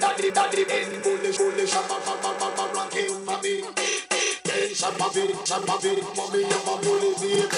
daddy, daddy, in, bullish, bullish, shabba, shabba, shabba, ranking for me. Shabba, shabba, mommy, I'm a bully, baby.